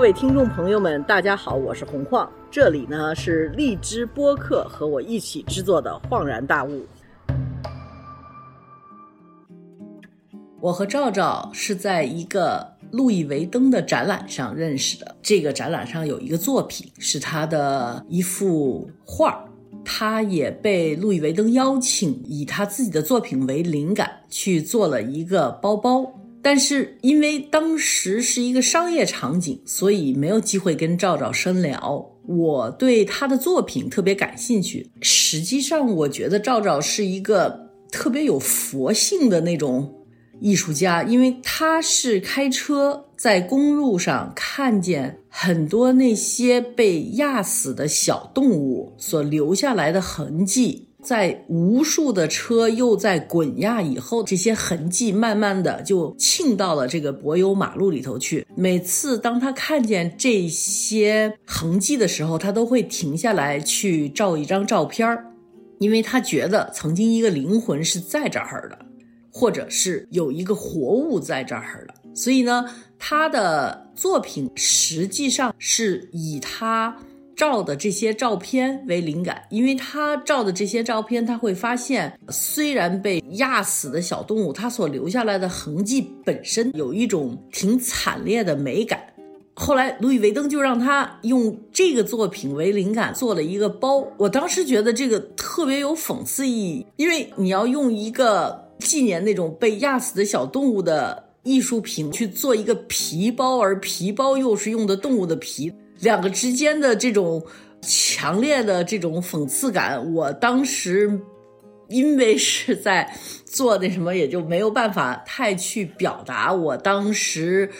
各位听众朋友们，大家好，我是红矿，这里呢是荔枝播客和我一起制作的《恍然大悟》。我和赵赵是在一个路易维登的展览上认识的。这个展览上有一个作品，是他的一幅画儿。他也被路易维登邀请，以他自己的作品为灵感去做了一个包包。但是因为当时是一个商业场景，所以没有机会跟赵赵深聊。我对他的作品特别感兴趣。实际上，我觉得赵赵是一个特别有佛性的那种。艺术家，因为他是开车在公路上看见很多那些被压死的小动物所留下来的痕迹，在无数的车又在滚压以后，这些痕迹慢慢的就沁到了这个柏油马路里头去。每次当他看见这些痕迹的时候，他都会停下来去照一张照片儿，因为他觉得曾经一个灵魂是在这儿的。或者是有一个活物在这儿的，所以呢，他的作品实际上是以他照的这些照片为灵感，因为他照的这些照片，他会发现，虽然被压死的小动物，它所留下来的痕迹本身有一种挺惨烈的美感。后来，路易威登就让他用这个作品为灵感做了一个包。我当时觉得这个特别有讽刺意义，因为你要用一个。纪念那种被压死的小动物的艺术品去做一个皮包，而皮包又是用的动物的皮，两个之间的这种强烈的这种讽刺感，我当时因为是在做那什么，也就没有办法太去表达。我当时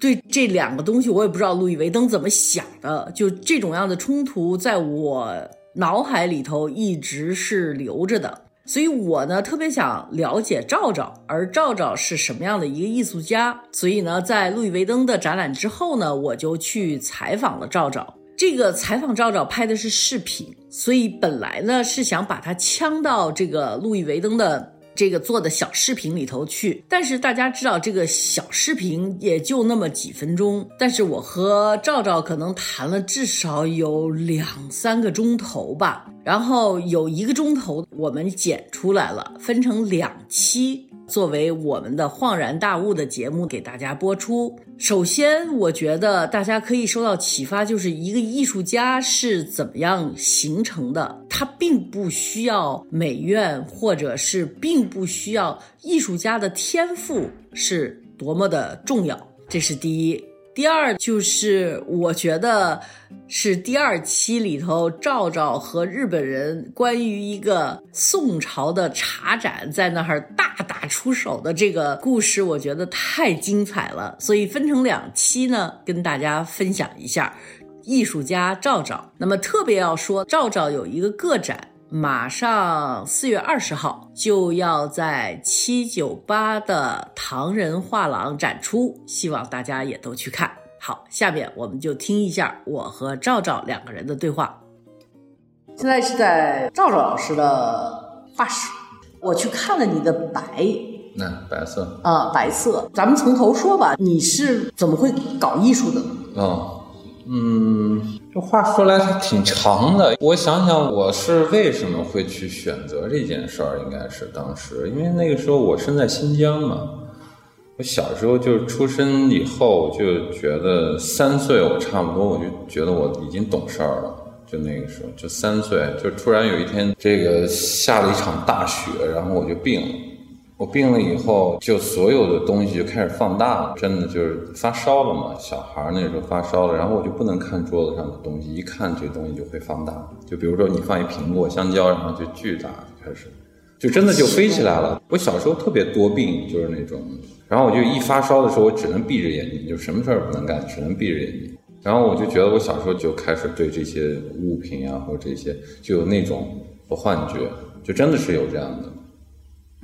对这两个东西，我也不知道路易威登怎么想的，就这种样的冲突，在我脑海里头一直是留着的。所以我呢特别想了解赵赵，而赵赵是什么样的一个艺术家？所以呢，在路易威登的展览之后呢，我就去采访了赵赵。这个采访赵赵拍的是视频，所以本来呢是想把它呛到这个路易威登的这个做的小视频里头去。但是大家知道，这个小视频也就那么几分钟，但是我和赵赵可能谈了至少有两三个钟头吧。然后有一个钟头，我们剪出来了，分成两期，作为我们的恍然大悟的节目给大家播出。首先，我觉得大家可以受到启发，就是一个艺术家是怎么样形成的。他并不需要美院，或者是并不需要艺术家的天赋是多么的重要，这是第一。第二就是我觉得是第二期里头赵赵和日本人关于一个宋朝的茶盏在那儿大打出手的这个故事，我觉得太精彩了，所以分成两期呢，跟大家分享一下艺术家赵赵。那么特别要说，赵赵有一个个展。马上四月二十号就要在七九八的唐人画廊展出，希望大家也都去看。好，下面我们就听一下我和赵赵两个人的对话。现在是在赵赵老师的画室，我去看了你的白，那白色啊，白色。咱们从头说吧，你是怎么会搞艺术的？哦。嗯，这话说来还挺长的。我想想，我是为什么会去选择这件事儿？应该是当时，因为那个时候我身在新疆嘛。我小时候就是出生以后，就觉得三岁我差不多，我就觉得我已经懂事儿了。就那个时候，就三岁，就突然有一天，这个下了一场大雪，然后我就病了。我病了以后，就所有的东西就开始放大了，真的就是发烧了嘛。小孩那时候发烧了，然后我就不能看桌子上的东西，一看这东西就会放大。就比如说你放一苹果、香蕉，然后就巨大，开始，就真的就飞起来了。我小时候特别多病，就是那种，然后我就一发烧的时候，我只能闭着眼睛，就什么事儿不能干，只能闭着眼睛。然后我就觉得我小时候就开始对这些物品啊，或者这些就有那种幻觉，就真的是有这样的。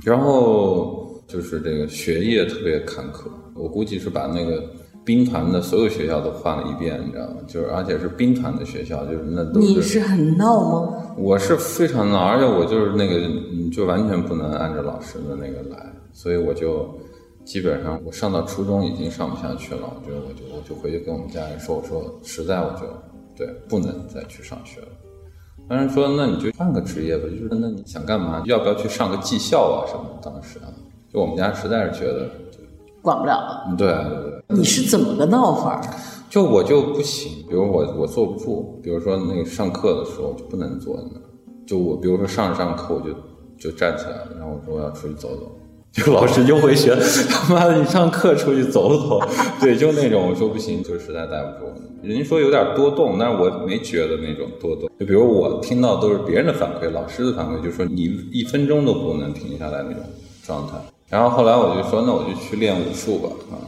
然后就是这个学业特别坎坷，我估计是把那个兵团的所有学校都换了一遍，你知道吗？就是而且是兵团的学校，就是那都是。你是很闹吗？我是非常闹，而且我就是那个就完全不能按照老师的那个来，所以我就基本上我上到初中已经上不下去了，我觉得我就我就回去跟我们家人说，我说实在我就对不能再去上学了。当时说那你就换个职业吧，就是那你想干嘛？要不要去上个技校啊什么？当时啊，就我们家实在是觉得，管不了了。嗯，对对对，你是怎么个闹法？就我就不行，比如我我坐不住，比如说那个上课的时候就不能坐在那，就我比如说上着上课我就就站起来了，然后我说我要出去走走，就老师就会学 他妈的你上课出去走走，对，就那种我说不行，就实在待不住。人家说有点多动，但是我没觉得那种多动。就比如我听到都是别人的反馈，老师的反馈，就说你一分钟都不能停下来那种状态。然后后来我就说，那我就去练武术吧，啊。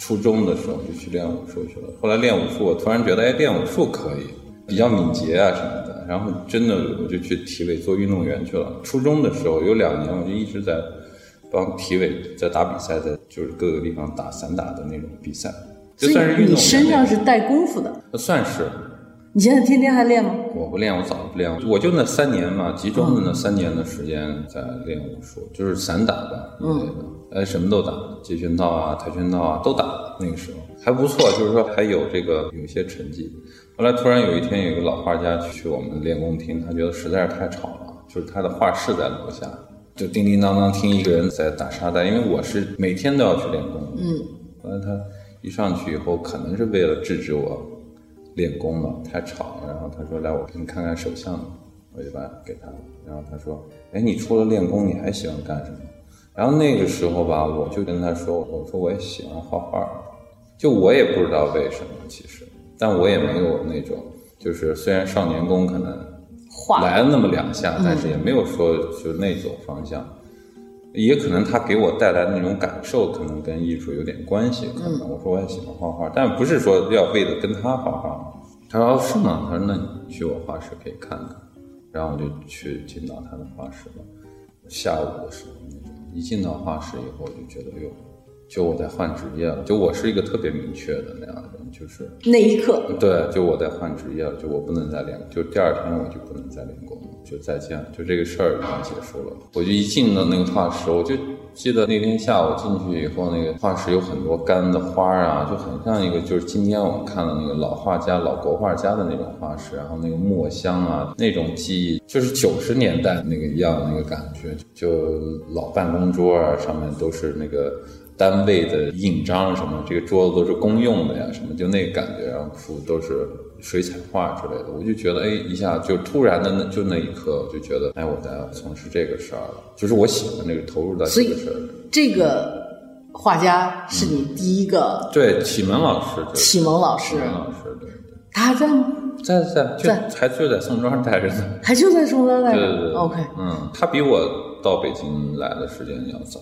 初中的时候就去练武术去了，后来练武术，我突然觉得，哎，练武术可以，比较敏捷啊什么的。然后真的我就去体委做运动员去了。初中的时候有两年，我就一直在帮体委在打比赛，在就是各个地方打散打的那种比赛，就算是运动。你身上是带功夫的，算是。你现在天天还练吗？我不练，我早就不练了。我就那三年嘛，集中的那三年的时间在练武术，就是散打吧一类的，哎，什么都打，截拳道啊、跆拳道啊都打。那个时候还不错，就是说还有这个有些成绩。后来突然有一天，有个老画家去我们练功厅，他觉得实在是太吵了，就是他的画室在楼下，就叮叮当当听一个人在打沙袋，因为我是每天都要去练功。嗯。后来他一上去以后，可能是为了制止我。练功了，太吵了。然后他说：“来，我给你看看手相。”我就把给他了。然后他说：“哎，你除了练功，你还喜欢干什么？”然后那个时候吧，我就跟他说：“我说我也喜欢画画。”就我也不知道为什么，其实，但我也没有那种，就是虽然少年宫可能来了那么两下，但是也没有说就那种方向。也可能他给我带来的那种感受，可能跟艺术有点关系。可能我说我也喜欢画画，但不是说要为了跟他画画。他说是吗？他说那你去我画室可以看看。然后我就去进到他的画室了。下午的时候，一进到画室以后，我就觉得哟。就我在换职业了，就我是一个特别明确的那样的人，就是那一刻，对，就我在换职业了，就我不能再练，就第二天我就不能再练功了，就再见了，就这个事儿已经结束了。我就一进到那个画室，我就记得那天下午进去以后，那个画室有很多干的花啊，就很像一个就是今天我们看的那个老画家、老国画家的那种画室，然后那个墨香啊，那种记忆就是九十年代那个一样的那个感觉，就老办公桌啊，上面都是那个。单位的印章什么，这个桌子都是公用的呀，什么就那个感觉，然后书都是水彩画之类的，我就觉得，哎，一下就突然的那就那一刻，我就觉得，哎，我在从事这个事儿了，就是我喜欢这个，投入到这个事儿。这个画家是你第一个对启蒙老师，启蒙老师，启蒙老师，对对。他还在吗？在在在，还就在宋庄待着呢，还就在宋庄待着。对对对，OK。嗯，他比我到北京来的时间要早。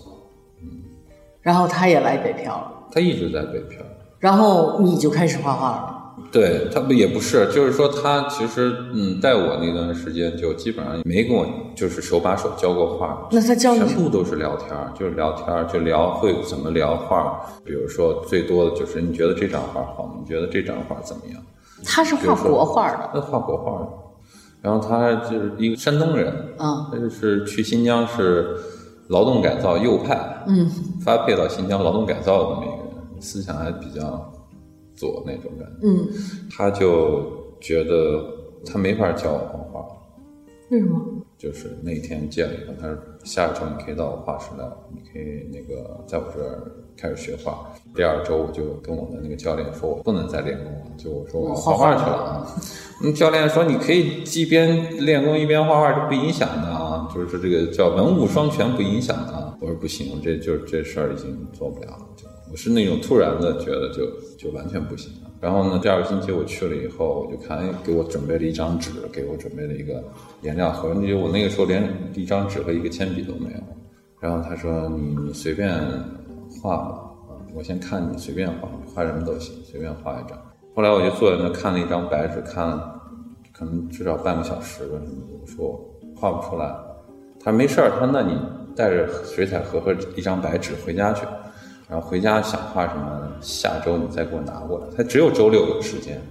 然后他也来北漂了，他一直在北漂。然后你就开始画画了。对他不也不是，就是说他其实嗯，带我那段时间就基本上没跟我就是手把手教过画。那他教你全部都是聊天，就是聊天，就聊会怎么聊画。比如说最多的就是你觉得这张画好，你觉得这张画怎么样？他是画国画的，他画国画的。然后他就是一个山东人，啊，他就是去新疆是。劳动改造右派，嗯，发配到新疆劳动改造的那个人，思想还比较左那种感觉，嗯，他就觉得他没法教我画画，为什么？就是那天见了他，他说下一周你可以到我画室来，你可以那个在我这儿开始学画。第二周我就跟我的那个教练说，我不能再练功了，就我说我画画去了啊。那教练说你可以一边练功一边画画，这不影响的啊，就是说这个叫文武双全不影响啊。我说不行，这就这事儿已经做不了了，就我是那种突然的觉得就就完全不行了。然后呢，第二个星期我去了以后，我就看，哎，给我准备了一张纸，给我准备了一个颜料盒。因为我那个时候连一张纸和一个铅笔都没有。然后他说：“你你随便画吧，我先看你随便画，画什么都行，随便画一张。”后来我就坐在那看了一张白纸，看了可能至少半个小时吧。我说画不出来，他说没事儿，他说那你带着水彩盒和一张白纸回家去。然后回家想画什么，下周你再给我拿过来。他只有周六有时间。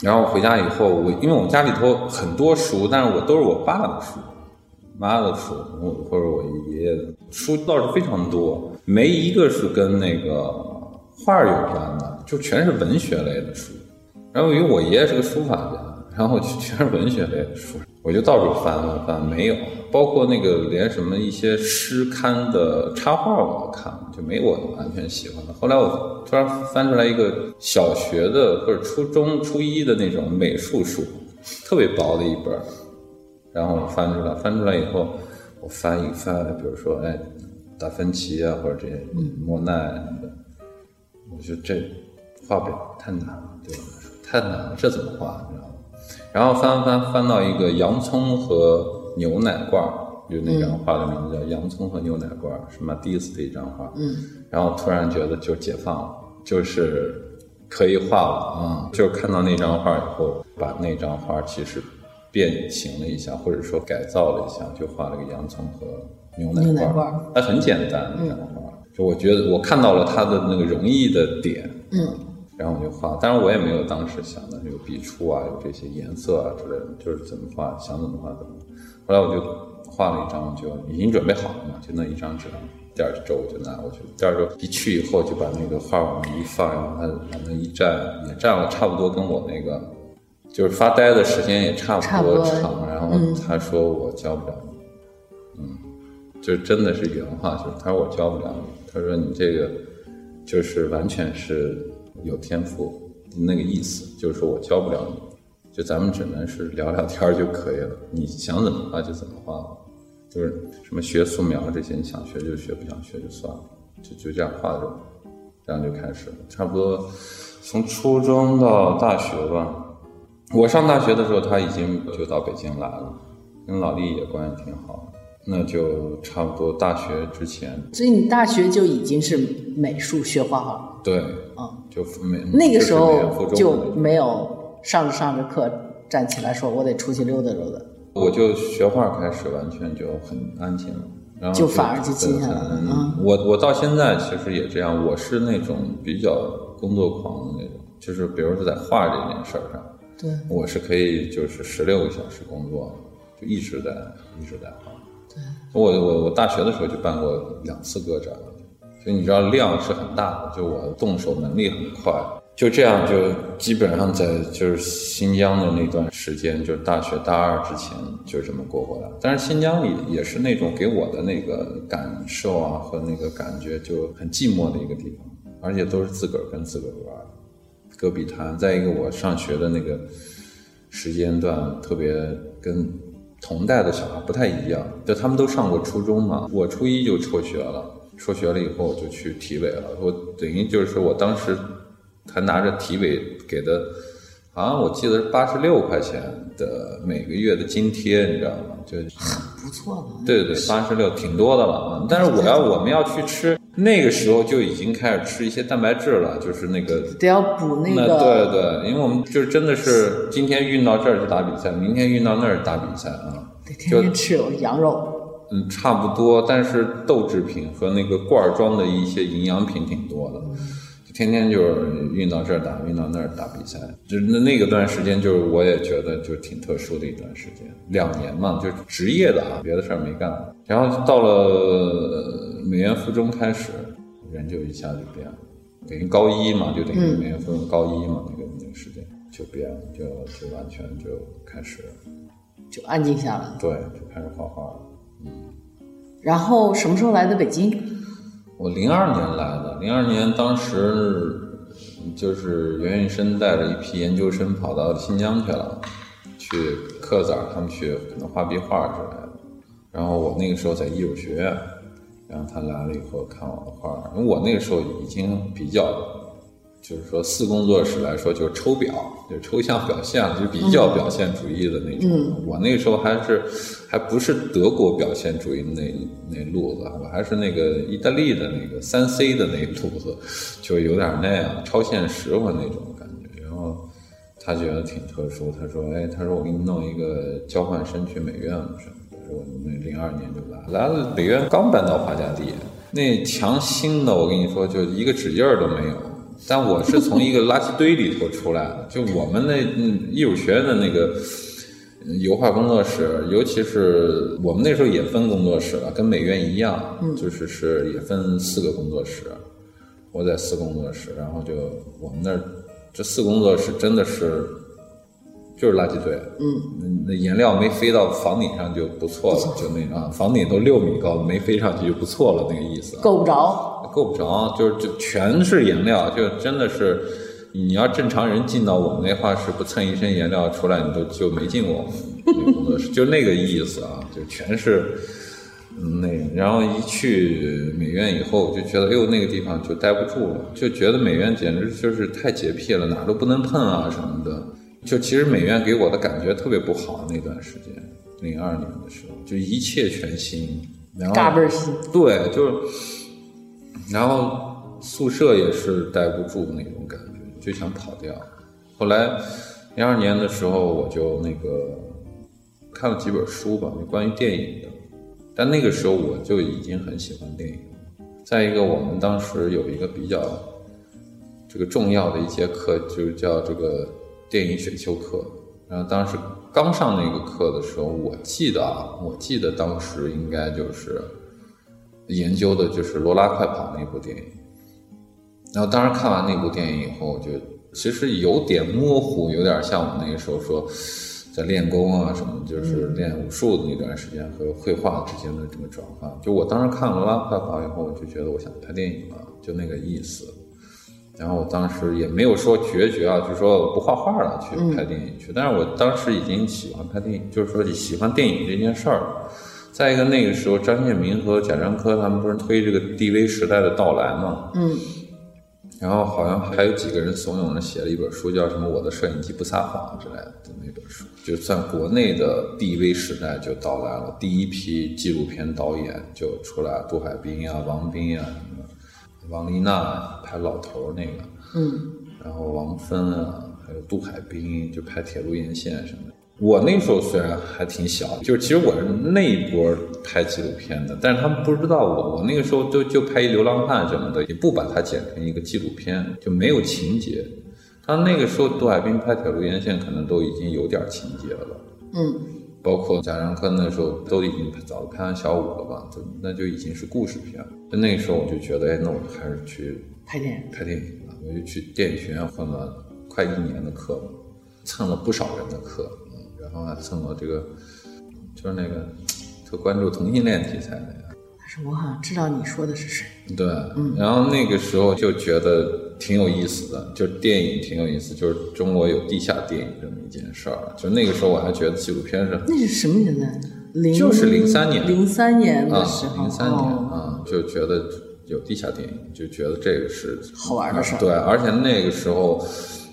然后我回家以后，我因为我们家里头很多书，但是我都是我爸的书、妈的书，或者我爷爷的书倒是非常多。没一个是跟那个画有关的，就全是文学类的书。然后因为我爷爷是个书法家，然后全是文学类的书，我就到处翻翻翻，没有，包括那个连什么一些诗刊的插画我都看，就没我完全喜欢的。后来我突然翻出来一个小学的或者初中初一的那种美术书，特别薄的一本，然后我翻出来，翻出来以后，我翻一翻，比如说哎，达芬奇啊，或者这些莫奈什么的，我觉得这画不了，太难了，对我来说太难了，这怎么画？然后翻翻翻到一个洋葱和牛奶罐儿，就那张画的名字叫《洋葱和牛奶罐儿》，是马蒂斯的一张画。嗯，然后突然觉得就解放了，就是可以画了啊、就看到那张画以后，把那张画其实变形了一下，或者说改造了一下，就画了个洋葱和牛奶牛奶罐罐儿。它很简单那张画，就我觉得我看到了它的那个容易的点。嗯，然后我就画，当然我也没有当时想的有笔触啊，有这些颜色啊之类的，就是怎么画，想怎么画怎么。后来我就画了一张，就已经准备好了嘛，就那一张纸。第二周我就拿过去，第二周一去以后就把那个画往那一放，然后它往那一站，也站了差不多跟我那个就是发呆的时间也差不多差不多长。然后他说我教不了你，嗯，就真的是原话，就是他说我教不了你，他说你这个就是完全是有天赋那个意思，就是说我教不了你，就咱们只能是聊聊天儿就可以了，你想怎么画就怎么画，就是什么学素描这些，你想学就学，不想学就算了，就就这样画着，这样就开始了，差不多从初中到大学吧。我上大学的时候，他已经就到北京来了，跟老李也关系挺好的。那就差不多大学之前，所以你大学就已经是美术学画画了，对，啊、就没那个时候就没有上着上着课站起来说我得出去溜达溜达。我就学画开始，完全就很安静了，然后就反而就静下来了嗯我我到现在其实也这样，我是那种比较工作狂的那种，就是比如说在画这件事儿上，对，我是可以就是十六个小时工作，就一直在一直在画。对，我我我大学的时候就办过两次个展，所以你知道量是很大的，就我动手能力很快。就这样，就基本上在就是新疆的那段时间，就是大学大二之前就这么过过来。但是新疆里也是那种给我的那个感受啊和那个感觉就很寂寞的一个地方，而且都是自个儿跟自个儿玩。戈壁滩，再一个我上学的那个时间段特别跟同代的小孩不太一样，就他们都上过初中嘛，我初一就辍学了，辍学了以后我就去体委了，我等于就是说我当时还拿着体委给的，好像我记得是八十六块钱的每个月的津贴，你知道吗？就很不错的。对对对，八十六挺多的了啊。但是我要 我们要去吃，那个时候就已经开始吃一些蛋白质了，就是那个得要补那那个，对对，因为我们就真的是今天运到这儿去打比赛，明天运到那儿打比赛啊，得天天吃有羊肉。嗯，差不多，但是豆制品和那个罐装的一些营养品挺多的，就天天就是运到这儿打，运到那儿打比赛，就是那那个段时间，就是我也觉得就挺特殊的一段时间，两年嘛，就是职业的啊，别的事儿没干，然后到了呃美院附中开始，人就一下就变了，等于高一嘛，就等于美院附中高一嘛，那个那个时间就变了，就就完全就开始就安静下来。对，就开始画画了。嗯然后什么时候来的北京？我零二年来的，零二年当时就是袁运生带着一批研究生跑到新疆去了，去克子尔他们去可能画壁画之类的。然后我那个时候在艺术学院，然后他来了以后看我的画，因为我那个时候已经比较，就是说四工作室来说就是抽表，就是抽象表现了，就比较表现主义的那种。我那个时候还是还不是德国表现主义那那路子，我还是那个意大利的那个三 C 的那路子，就有点那样超现实化那种感觉。然后他觉得挺特殊，他说：“哎，他说我给你弄一个交换生去美院什么的。”说我那零二年就来来了，美院刚搬到华家地，那墙新的，我跟你说，就一个纸印儿都没有。但我是从一个垃圾堆里头出来的，就我们那嗯艺术学院的那个油画工作室，尤其是我们那时候也分工作室了，跟美院一样，就是是也分四个工作室。我在四工作室，然后就我们那儿这四工作室真的是就是垃圾堆，嗯，那那颜料没飞到房顶上就不错了，就那种啊，房顶都六米高，没飞上去就不错了，那个意思。够不着，够不着，就是就全是颜料，就真的是，你要正常人进到我们那画室不蹭一身颜料出来，你都就没进过我们那工作室，就那个意思啊，就全是嗯那，然后一去美院以后，就觉得哎呦那个地方就待不住了，就觉得美院简直就是太洁癖了，哪儿都不能碰啊什么的，就其实美院给我的感觉特别不好那段时间，零二年的时候，就一切全新，然后嘎嘣儿新，对，就是，然后宿舍也是待不住那种感觉，就想跑掉。后来零二年的时候，我就那个看了几本书吧，关于电影的。但那个时候我就已经很喜欢电影。再一个，我们当时有一个比较这个重要的一节课，就叫这个电影选修课。然后当时刚上那个课的时候，我记得啊，我记得当时应该就是研究的就是《罗拉快跑》那部电影。然后当时看完那部电影以后，就其实有点模糊，有点像我那个时候说在练功啊什么，就是练武术的那段时间和绘画之间的这个转换。就我当时看了《罗拉快跑》以后，我就觉得我想拍电影了，就那个意思。然后我当时也没有说决绝啊，就说我不画画了，去拍电影去。但是我当时已经喜欢拍电影，就是说喜欢电影这件事儿。再一个，那个时候张建民和贾樟柯他们不是推这个 DV 时代的到来嘛？嗯，然后好像还有几个人怂恿着写了一本书，叫什么“我的摄影机不撒谎”之类的那本书，就算国内的 DV 时代就到来了，第一批纪录片导演就出来，杜海滨啊、王斌啊什么。王丽娜拍老头那个，嗯，然后王芬啊，还有杜海滨就拍铁路沿线什么的。我那时候虽然还挺小，就是其实我是那一波拍纪录片的，但是他们不知道我，我那个时候就就拍一流浪汉什么的，也不把它剪成一个纪录片，就没有情节。他那个时候杜海滨拍铁路沿线可能都已经有点情节了，嗯，包括贾樟柯那时候都已经早就拍完小五了吧，就那就已经是故事片了。就那个时候我就觉得，哎，那我还是去拍电影，拍电影吧。我就去电影学院混了快一年的课，蹭了不少人的课，嗯，然后还蹭了这个，就是那个特关注同性恋题材的。但是我好像知道你说的是谁。对，然后那个时候就觉得挺有意思的，就是电影挺有意思，就是中国有地下电影这么一件事儿。就那个时候我还觉得纪录片是那是什么年代？零就是零三年零三年啊的时，候，零三年哦啊，就觉得有地下电影，就觉得这个是好玩的事儿啊对，而且那个时候，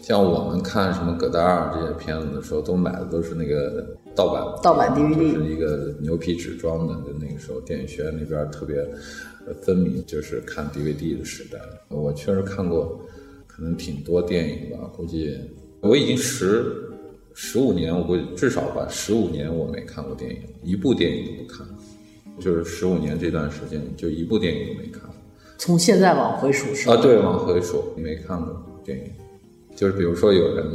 像我们看什么葛达尔这些片子的时候，都买的都是那个盗版盗版 DVD 就是一个牛皮纸装的。就那个时候，电影学院那边特别呃分明，就是看 DVD 的时代。我确实看过，可能挺多电影吧，估计我已经十。十五年，我估计至少吧，十五年我没看过电影，一部电影都不看，就是十五年这段时间，就一部电影都没看。从现在往回数是吧？啊，对，往回数，没看过电影，就是比如说有人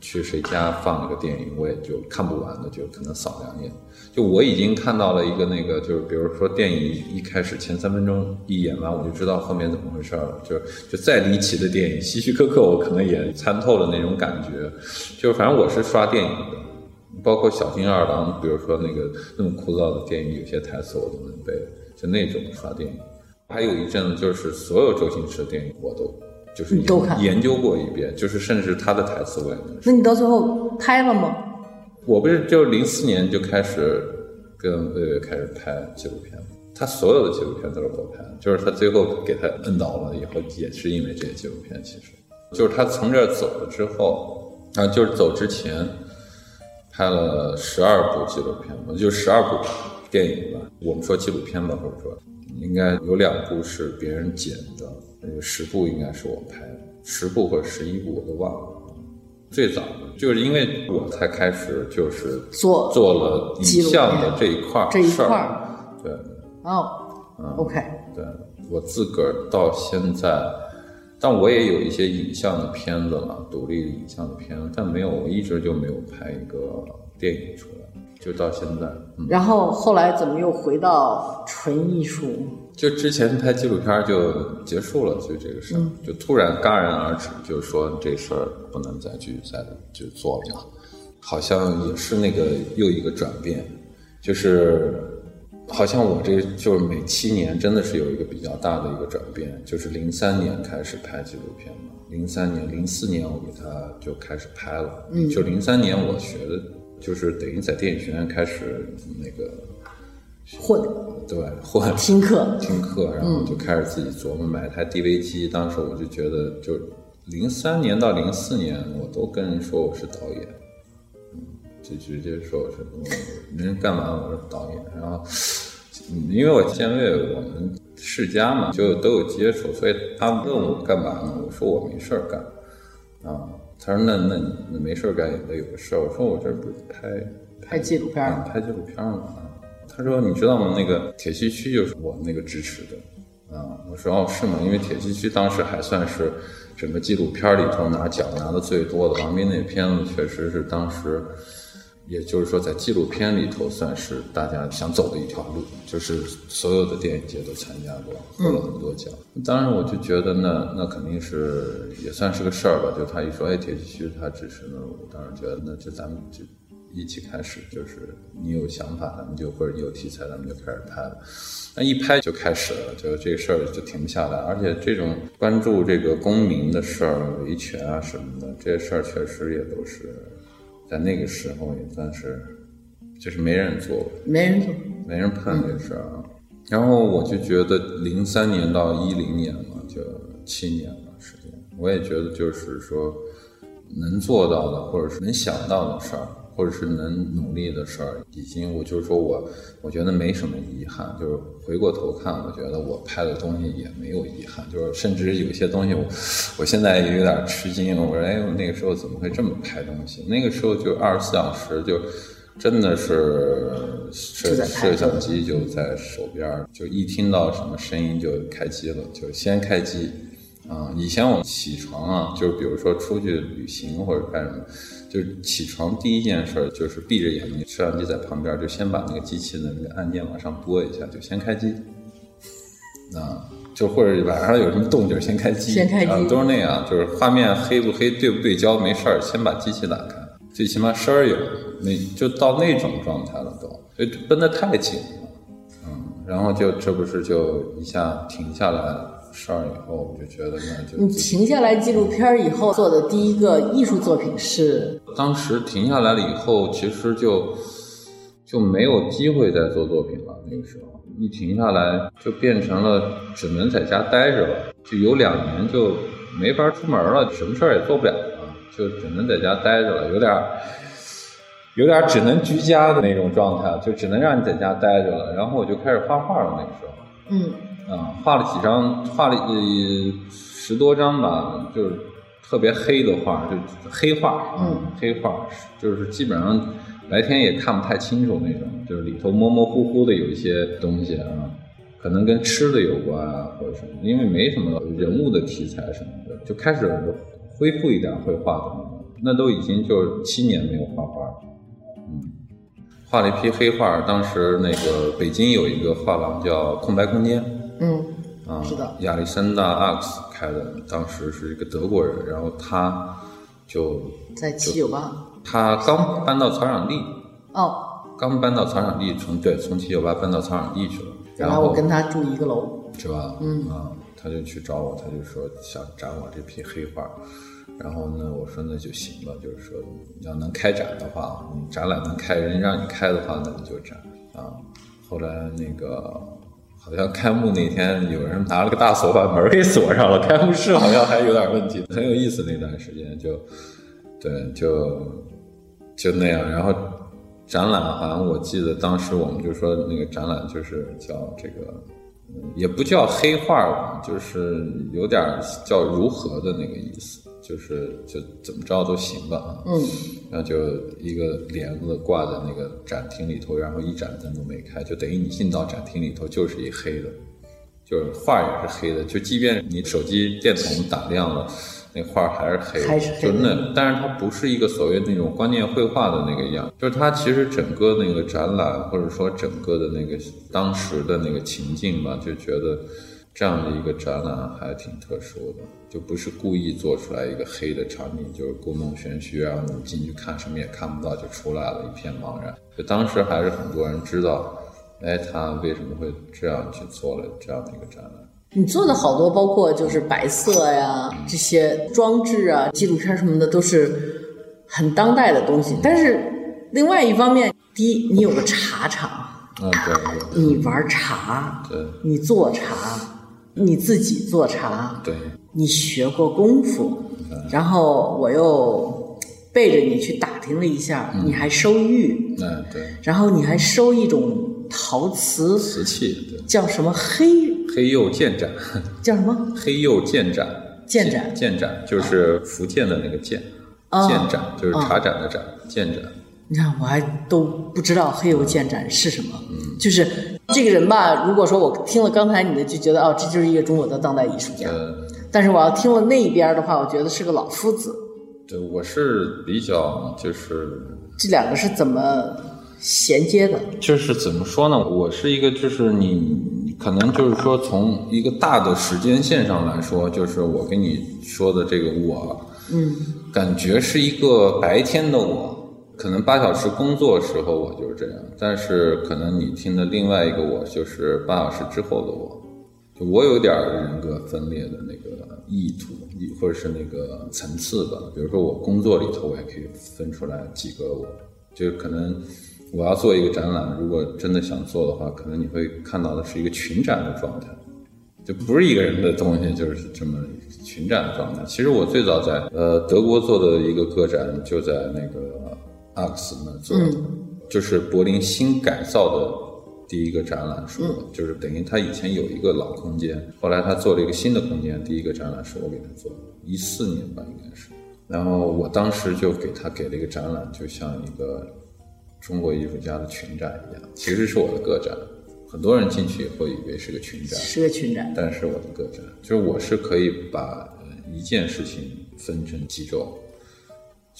去谁家放了个电影，我也就看不完的，就可能扫两眼。就我已经看到了一个那个，就是比如说电影一开始前三分钟一演完，我就知道后面怎么回事了。就就再离奇的电影，希区柯克我可能也参透了那种感觉。就反正我是刷电影的，包括小金二郎，比如说那个那么枯燥的电影，有些台词我都能背，就那种刷电影。还有一阵子就是所有周星驰的电影我都就是你都看研究过一遍，就是甚至他的台词我也能说。那你到最后拍了吗？我不是就零四年就开始跟魏巍开始拍纪录片了，他所有的纪录片都是我拍的，就是他最后给他摁倒了以后，也是因为这些纪录片，其实就是他从这儿走了之后，啊，就是走之前拍了十二部纪录片吧，就十二部电影吧，我们说纪录片吧，或者说应该有两部是别人剪的，那个十部应该是我拍的，十部或者十一部我都忘了。最早的就是因为我才开始就是做做了影像的这一块儿这一块儿对哦，OK，对，我自个儿到现在，但我也有一些影像的片子了，独立影像的片子，但没有，我一直就没有拍一个电影出来，就到现在。嗯，然后后来怎么又回到纯艺术？就之前拍纪录片就结束了，就这个事儿，就突然戛然而止，就说这事儿不能再继续再就做了。好像也是那个又一个转变，就是好像我这就是每七年真的是有一个比较大的一个转变，就是零三年开始拍纪录片嘛，零三年、零四年我给他就开始拍了，嗯就零三年我学的，就是等于在电影学院开始那个混对混听课，听课，然后就开始自己琢磨买台 DV 机。当时我就觉得，就零三年到零四年，我都跟人说我是导演，嗯，就直接说我是我人干嘛我是导演。然后，嗯因为我建卫我们世家嘛，就都有接触，所以他们问我干嘛呢？我说我没事儿干啊。他说那那你那没事儿干也得有个事儿。我说我这不是拍拍纪录片儿啊拍纪录片儿嘛。啊他说：“你知道吗？那个铁西区就是我那个支持的，啊，我说哦是吗？因为铁西区当时还算是整个纪录片里头拿奖拿的最多的。王斌那片子确实是当时，也就是说在纪录片里头算是大家想走的一条路，就是所有的电影节都参加过，获了很多奖。当然我就觉得那那肯定是也算是个事儿吧。就他一说哎铁西区他支持呢，我当时觉得那就咱们就。”一起开始就是你有想法，咱们就或者你有题材，咱们就开始拍了。那一拍就开始了，就这个事儿就停不下来。而且这种关注这个公民的事儿、维权啊什么的，这些事儿确实也都是在那个时候也算是就是没人做，没人做，没人碰这事儿啊。然后我就觉得零三年到一零年嘛，就七年了时间，我也觉得就是说能做到的或者是能想到的事儿。或者是能努力的事儿，已经我就是说我我觉得没什么遗憾，就是回过头看，我觉得我拍的东西也没有遗憾，就是甚至有些东西我我现在也有点吃惊，我说哎，我那个时候怎么会这么拍东西？那个时候就二十四小时就真的是摄摄像机就在手边，就一听到什么声音就开机了，就先开机。啊，以前我起床啊，就是比如说出去旅行或者干什么，就是起床第一件事就是闭着眼睛，摄像机在旁边，就先把那个机器的那个按键往上拨一下，就先开机。啊，就或者晚上有什么动静，先开机，先开机，啊，都是那样，就是画面黑不黑，对不对焦，没事儿，先把机器打开，最起码声儿有，那就到那种状态了都，所以绷得太紧了，嗯，然后就这不是就一下停下来了。事儿以后，我就觉得那就你停下来纪录片以后做的第一个艺术作品是，当时停下来了以后，其实就就没有机会再做作品了。那个时候一停下来，就变成了只能在家待着了，就有两年就没法出门了，什么事儿也做不了了，就只能在家待着了，有点有点只能居家的那种状态，就只能让你在家待着了。然后我就开始画画了，那个时候，嗯。啊，画了几张，画了呃十多张吧，就是特别黑的画，就黑画，嗯，黑画，就是基本上白天也看不太清楚那种，就是里头模模糊糊的有一些东西啊，可能跟吃的有关啊，或者什么，因为没什么人物的题材什么的，就开始恢复一点绘画的那种，那都已经就七年没有画画了，嗯。画了一批黑画，当时那个北京有一个画廊叫空白空间。嗯，啊，是的，亚历山大·阿克斯开的，当时是一个德国人，然后他就在七九八，他刚搬到草场地，哦，刚搬到草场地，从对从七九八搬到草场地去了，然后我跟他住一个楼，是吧？嗯啊，他就去找我，他就说想展我这批黑画，然后呢，我说那就行了，就是说你要能开展的话，你展览能开，人让你开的话，那你就展啊。后来那个。好像开幕那天有人拿了个大锁把门给锁上了，开幕式好像还有点问题，很有意思。那段时间就，对，就就那样。然后展览好像我记得当时我们就说那个展览就是叫这个，也不叫黑画吧，就是有点叫如何的那个意思。就是就怎么着都行吧啊，嗯，然后就一个帘子挂在那个展厅里头，然后一盏灯都没开，就等于你进到展厅里头就是一黑的，就是画也是黑的，就即便你手机电筒打亮了，那画还是黑的，还是黑的就那，但是它不是一个所谓那种观念绘画的那个样，就是它其实整个那个展览或者说整个的那个当时的那个情境吧，就觉得这样的一个展览还挺特殊的，就不是故意做出来一个黑的场景，就是故弄玄虚，然后你进去看什么也看不到就出来了，一片茫然。就当时还是很多人知道，哎，他为什么会这样去做了这样的一个展览。你做的好多，包括就是白色呀这些装置啊、纪录片什么的，都是很当代的东西。但是另外一方面，第一，你有个茶厂，嗯，对对你玩茶，对你做茶，你自己做茶，对，你学过功夫，然后我又背着你去打听了一下，你还收玉，嗯对，然后你还收一种陶瓷，瓷器对，叫什么黑，黑釉建盏。叫什么？黑釉建盏，建盏。建盏就是福建的那个建，哦。建盏就是茶盏的盏，建盏。你看，我还都不知道黑油建盏是什么。嗯，就是这个人吧。如果说我听了刚才你的，就觉得哦，这就是一个中国的当代艺术家。呃，但是我要听了那一边的话，我觉得是个老夫子。对，我是比较就是这两个是怎么衔接的？就是怎么说呢？我是一个就是你可能就是说从一个大的时间线上来说，就是我跟你说的这个我，嗯，感觉是一个白天的我。可能八小时工作时候我就是这样，但是可能你听的另外一个我就是八小时之后的我，就我有点人格分裂的那个意图，或者是那个层次吧。比如说我工作里头，我也可以分出来几个我，就可能我要做一个展览，如果真的想做的话，可能你会看到的是一个群展的状态。就不是一个人的东西，就是这么群展的状态。其实我最早在呃德国做的一个个展，就在那个阿克斯呢做的，就是柏林新改造的第一个展览是我，就是等于他以前有一个老空间，后来他做了一个新的空间，第一个展览是我给他做的，一四年吧应该是。然后我当时就给他给了一个展览，就像一个中国艺术家的群展一样，其实是我的个展。很多人进去以后以为是个群展，是个群展。但是我的个展，就是我是可以把呃一件事情分成几种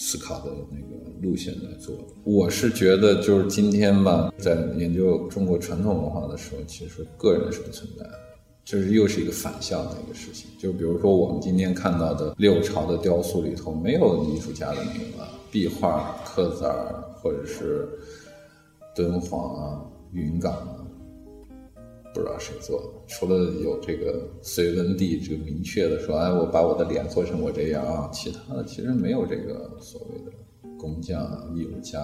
思考的那个路线来做。我是觉得，就是今天吧，在研究中国传统文化的时候，其实个人是不存在的，就是又是一个反向的一个事情。就比如说我们今天看到的六朝的雕塑里头，没有艺术家的名字，壁画、刻字儿，或者是敦煌啊、云冈啊。不知道谁做的，除了有这个隋文帝这个明确的说，哎，我把我的脸做成我这样啊，其他的其实没有这个所谓的工匠啊、艺术家，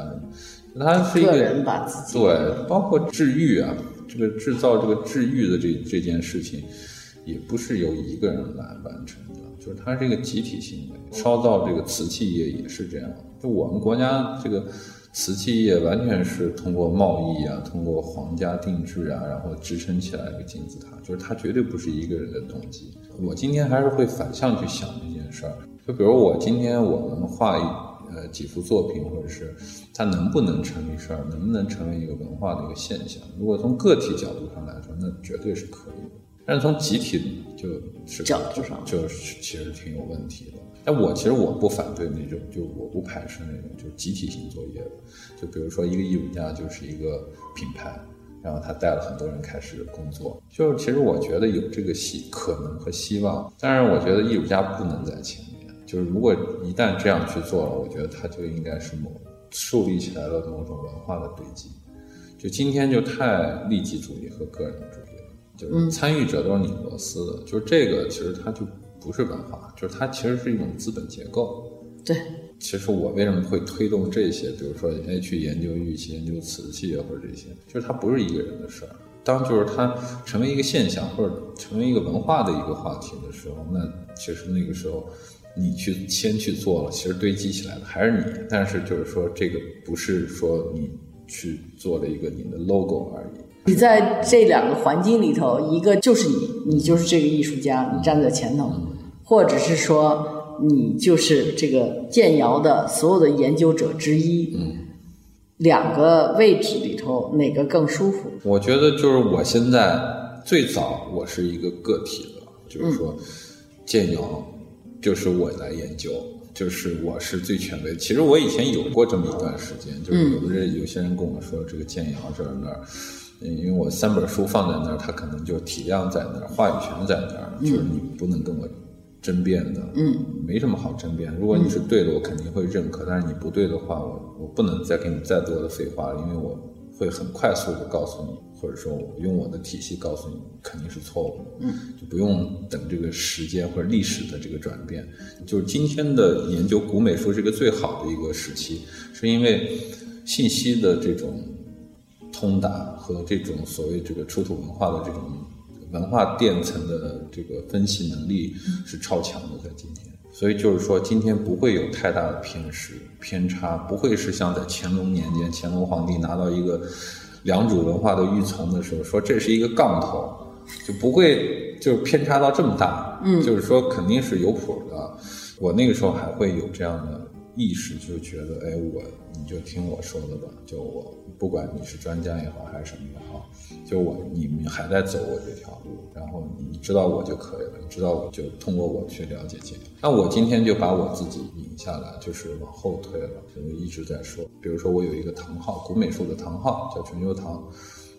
他是一个个人把自己对，包括治愈啊，这个制造这个治愈的这这件事情，也不是由一个人来完成的，就是它是一个集体行为。烧造这个瓷器业也是这样，就我们国家这个。瓷器业完全是通过贸易啊，通过皇家定制啊，然后支撑起来一个金字塔，就是它绝对不是一个人的动机。我今天还是会反向去想这件事儿，就比如我今天我们画一呃几幅作品，或者是它能不能成一事儿，能不能成为一个文化的一个现象？如果从个体角度上来说，那绝对是可以的，但是从集体就是角度上，就是其实挺有问题的。但我其实我不反对那种，就我不排斥那种，就是集体性作业的。就比如说一个艺术家就是一个品牌，然后他带了很多人开始工作。就是其实我觉得有这个希可能和希望，但是我觉得艺术家不能在前面。就是如果一旦这样去做了，我觉得他就应该是某树立起来了某种文化的堆积。就今天就太利己主义和个人主义了，就是参与者都是拧螺丝的。就是这个其实它就。不是文化，就是它其实是一种资本结构。对，其实我为什么会推动这些？比如说，哎，去研究玉器、研究瓷器啊，或者这些，就是它不是一个人的事儿。当就是它成为一个现象，或者成为一个文化的一个话题的时候，那其实那个时候你去先去做了，其实堆积起来的还是你。但是就是说，这个不是说你去做了一个你的 logo 而已。你在这两个环境里头，一个就是你，你就是这个艺术家，你站在前头。或者是说，你就是这个建窑的所有的研究者之一。嗯，两个位置里头哪个更舒服？我觉得就是我现在最早我是一个个体的，就是说建窑就是我来研究，就是我是最权威。其实我以前有过这么一段时间，就是有的人有些人跟我说这个建窑这儿那儿，因为我三本书放在那儿，他可能就体量在那儿，话语权在那儿，就是你不能跟我争辩的，嗯，没什么好争辩。如果你是对的，我肯定会认可；但是你不对的话，我我不能再给你再多的废话了，因为我会很快速的告诉你，或者说我用我的体系告诉你肯定是错误的，嗯，就不用等这个时间或者历史的这个转变。就是今天的研究古美术是一个最好的一个时期，是因为信息的这种通达和这种所谓这个出土文化的这种文化垫层的这个分析能力是超强的，在今天。所以就是说，今天不会有太大的偏失偏差，不会是像在乾隆年间，乾隆皇帝拿到一个良渚文化的玉琮的时候，说这是一个杠头，就不会就是偏差到这么大。嗯就是说肯定是有谱的。我那个时候还会有这样的意识，就觉得，哎，我你就听我说的吧，就我不管你是专家也好，还是什么也好，就我你们还在走我这条路，然后你知道我就可以了，你知道我就通过我去了解建那我今天就把我自己引下来，就是往后推了，就一直在说，比如说我有一个堂号，古美术的堂号叫纯修堂。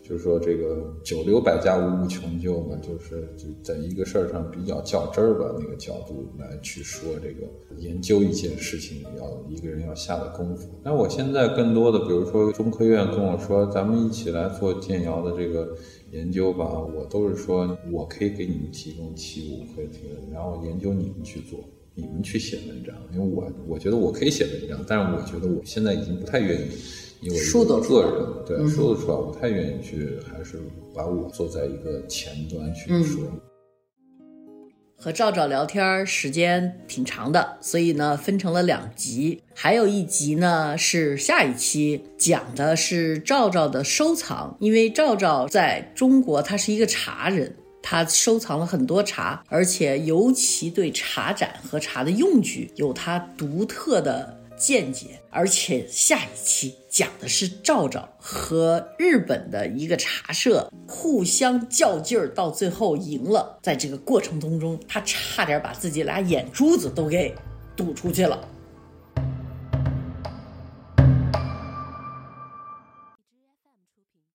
就是说这个九流百家无物穷究嘛，就是就在一个事儿上比较较真儿吧，那个角度来去说这个研究一件事情，要一个人要下的功夫。但我现在更多的，比如说中科院跟我说，咱们一起来做建窑的这个研究吧，我都是说我可以给你们提供器物和这个，然后研究你们去做。你们去写文章，因为我我觉得我可以写文章，但是我觉得我现在已经不太愿意。因为说得出来个人对说得出来，我不太愿意去，还是把我坐在一个前端去说。和赵赵聊天时间挺长的，所以呢分成了两集，还有一集呢是下一期讲的是赵赵的收藏，因为赵赵在中国他是一个茶人，他收藏了很多茶，而且尤其对茶盏和茶的用具有他独特的。见解，而且下一期讲的是赵赵和日本的一个茶社互相较劲儿，到最后赢了。在这个过程当中，他差点把自己俩眼珠子都给堵出去了。